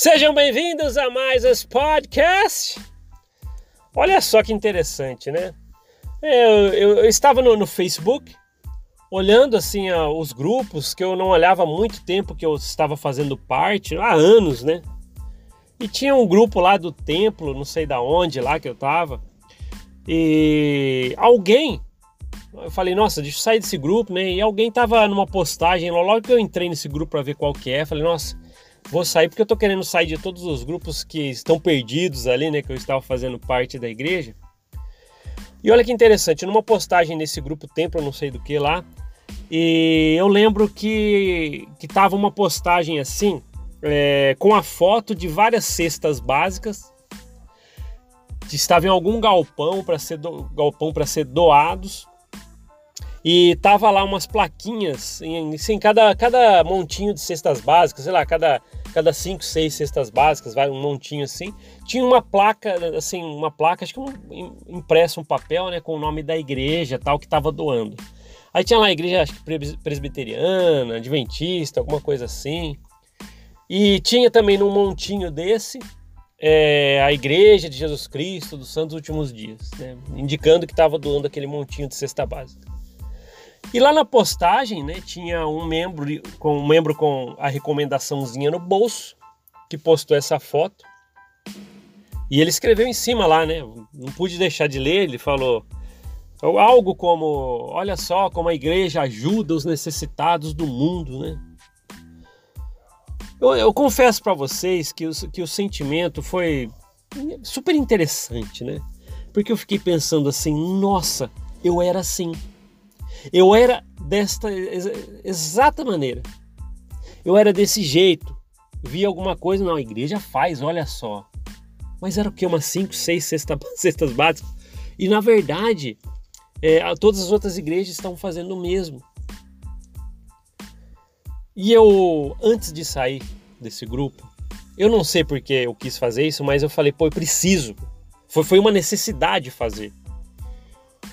Sejam bem-vindos a mais esse podcast. Olha só que interessante, né? Eu, eu, eu estava no, no, Facebook olhando assim os grupos que eu não olhava há muito tempo que eu estava fazendo parte, há anos, né? E tinha um grupo lá do templo, não sei da onde lá que eu tava. E alguém, eu falei, nossa, deixa eu sair desse grupo, né? E alguém tava numa postagem, logo que eu entrei nesse grupo para ver qual que é, falei, nossa, Vou sair porque eu tô querendo sair de todos os grupos que estão perdidos ali, né? Que eu estava fazendo parte da igreja. E olha que interessante, numa postagem nesse grupo Templo, não sei do que lá, e eu lembro que, que tava uma postagem assim, é, com a foto de várias cestas básicas que estavam em algum galpão para ser do, galpão para ser doados e tava lá umas plaquinhas em, assim, cada, cada montinho de cestas básicas, sei lá, cada cada cinco, seis cestas básicas, vai um montinho assim, tinha uma placa, assim, uma placa, acho que um, impresso um papel, né, com o nome da igreja, tal, que estava doando. Aí tinha lá a igreja, acho que presbiteriana, adventista, alguma coisa assim. E tinha também num montinho desse é, a igreja de Jesus Cristo dos Santos Últimos Dias, né, indicando que estava doando aquele montinho de cesta básica. E lá na postagem, né, tinha um membro com um membro com a recomendaçãozinha no bolso que postou essa foto. E ele escreveu em cima lá, né? Não pude deixar de ler, ele falou algo como, olha só como a igreja ajuda os necessitados do mundo, né? Eu, eu confesso para vocês que o, que o sentimento foi super interessante, né? Porque eu fiquei pensando assim, nossa, eu era assim. Eu era desta exata maneira. Eu era desse jeito. Via alguma coisa, não, a igreja faz, olha só. Mas era o que? Umas 5, 6 cesta, cestas básicas. E na verdade, é, todas as outras igrejas estão fazendo o mesmo. E eu, antes de sair desse grupo, eu não sei porque eu quis fazer isso, mas eu falei, pô, eu preciso. Foi, foi uma necessidade fazer.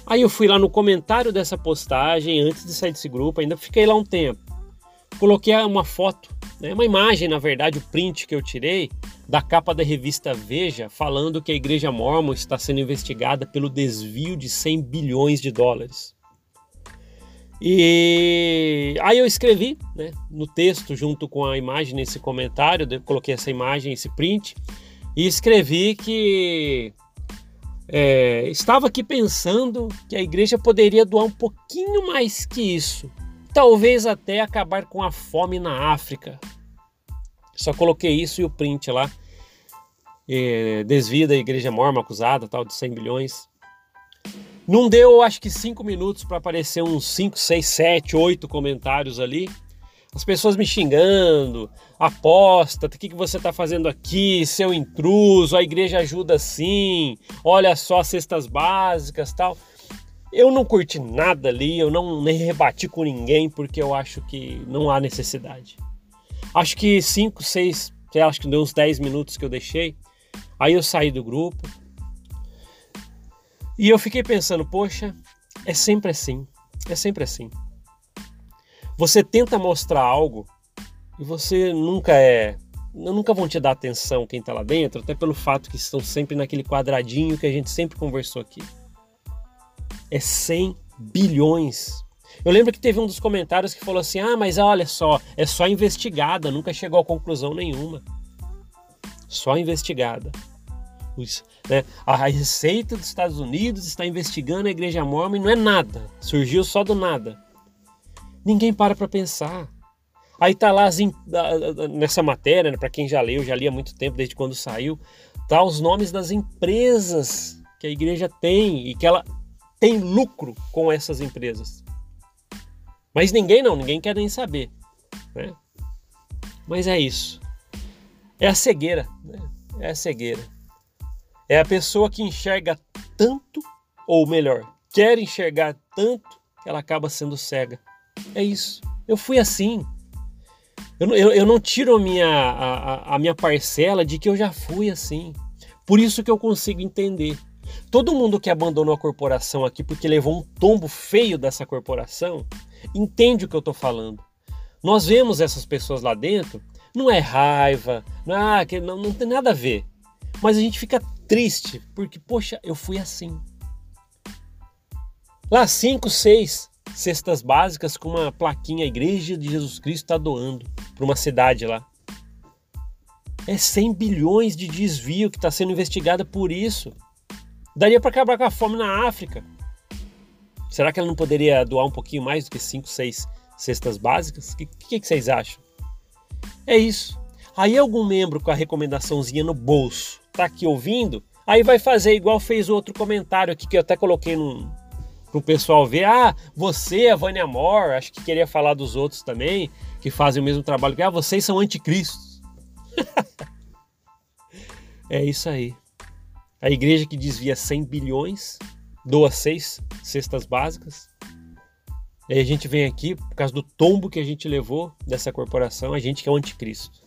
Aí eu fui lá no comentário dessa postagem, antes de sair desse grupo, ainda fiquei lá um tempo. Coloquei uma foto, né, uma imagem, na verdade, o print que eu tirei da capa da revista Veja, falando que a Igreja Mormon está sendo investigada pelo desvio de 100 bilhões de dólares. E aí eu escrevi né, no texto, junto com a imagem nesse comentário, eu coloquei essa imagem, esse print, e escrevi que é, estava aqui pensando que a igreja poderia doar um pouquinho mais que isso, talvez até acabar com a fome na África. Só coloquei isso e o print lá. É, desvia da igreja morma acusada, tal, de 100 bilhões. Não deu, acho que 5 minutos para aparecer uns 5, 6, 7, 8 comentários ali as pessoas me xingando, aposta, o que, que você está fazendo aqui, seu intruso, a igreja ajuda sim, olha só as cestas básicas tal. Eu não curti nada ali, eu não nem rebati com ninguém porque eu acho que não há necessidade. Acho que 5, 6, acho que deu uns 10 minutos que eu deixei. Aí eu saí do grupo. E eu fiquei pensando, poxa, é sempre assim. É sempre assim. Você tenta mostrar algo e você nunca é. Nunca vão te dar atenção quem está lá dentro, até pelo fato que estão sempre naquele quadradinho que a gente sempre conversou aqui. É 100 bilhões. Eu lembro que teve um dos comentários que falou assim: ah, mas olha só, é só investigada, nunca chegou a conclusão nenhuma. Só investigada. Os, né? A Receita dos Estados Unidos está investigando a Igreja Mormon e não é nada. Surgiu só do nada. Ninguém para para pensar. Aí tá lá as, nessa matéria, né, para quem já leu, já li há muito tempo, desde quando saiu, tá os nomes das empresas que a igreja tem e que ela tem lucro com essas empresas. Mas ninguém não, ninguém quer nem saber. Né? Mas é isso. É a cegueira. Né? É a cegueira. É a pessoa que enxerga tanto, ou melhor, quer enxergar tanto, que ela acaba sendo cega. É isso. Eu fui assim. Eu, eu, eu não tiro a minha, a, a minha parcela de que eu já fui assim. Por isso que eu consigo entender. Todo mundo que abandonou a corporação aqui porque levou um tombo feio dessa corporação, entende o que eu estou falando. Nós vemos essas pessoas lá dentro Não é raiva, não, é, não, não tem nada a ver. Mas a gente fica triste porque, poxa, eu fui assim. Lá, cinco, seis cestas básicas com uma plaquinha Igreja de Jesus Cristo está doando para uma cidade lá. É 100 bilhões de desvio que está sendo investigada por isso. Daria para acabar com a fome na África. Será que ela não poderia doar um pouquinho mais do que 5, 6 cestas básicas? O que, que, que vocês acham? É isso. Aí algum membro com a recomendaçãozinha no bolso tá aqui ouvindo, aí vai fazer igual fez outro comentário aqui que eu até coloquei no, pro pessoal ver. Ah, você, a Vânia Moore, acho que queria falar dos outros também, que fazem o mesmo trabalho que ah, vocês são anticristos. é isso aí. A igreja que desvia 100 bilhões, doa seis cestas básicas. E a gente vem aqui, por causa do tombo que a gente levou dessa corporação, a gente que é o anticristo.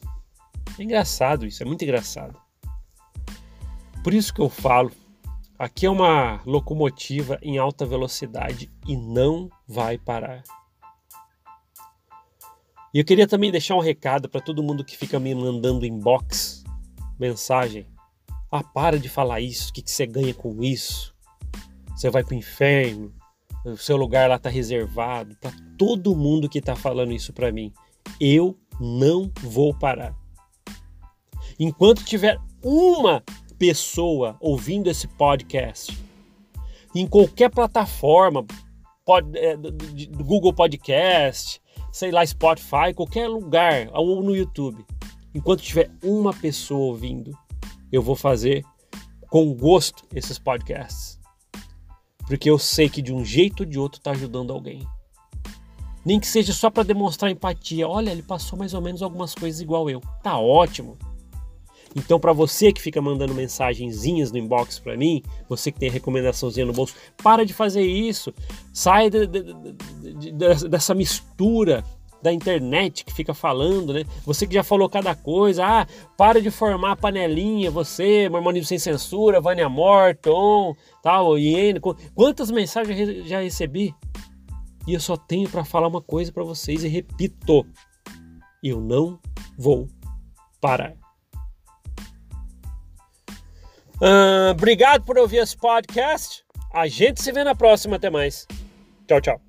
É engraçado isso, é muito engraçado. Por isso que eu falo, aqui é uma locomotiva em alta velocidade e não vai parar. E eu queria também deixar um recado para todo mundo que fica me mandando inbox, mensagem. Ah, para de falar isso, o que, que você ganha com isso? Você vai para o inferno, o seu lugar lá está reservado. Para todo mundo que está falando isso para mim, eu não vou parar. Enquanto tiver uma pessoa ouvindo esse podcast, em qualquer plataforma, é, Google Podcast, sei lá, Spotify, qualquer lugar, ou no YouTube, enquanto tiver uma pessoa ouvindo, eu vou fazer com gosto esses podcasts. Porque eu sei que de um jeito ou de outro está ajudando alguém. Nem que seja só para demonstrar empatia. Olha, ele passou mais ou menos algumas coisas igual eu. Tá ótimo. Então, para você que fica mandando mensagenzinhas no inbox para mim, você que tem recomendaçãozinha no bolso, para de fazer isso. Sai de, de, de, dessa mistura da internet que fica falando, né? Você que já falou cada coisa, ah, para de formar panelinha, você, Mormonismo Sem Censura, Vânia Morton, tal, Iene, quantas mensagens já recebi? E eu só tenho para falar uma coisa para vocês e repito, eu não vou parar. Uh, obrigado por ouvir esse podcast. A gente se vê na próxima. Até mais. Tchau, tchau.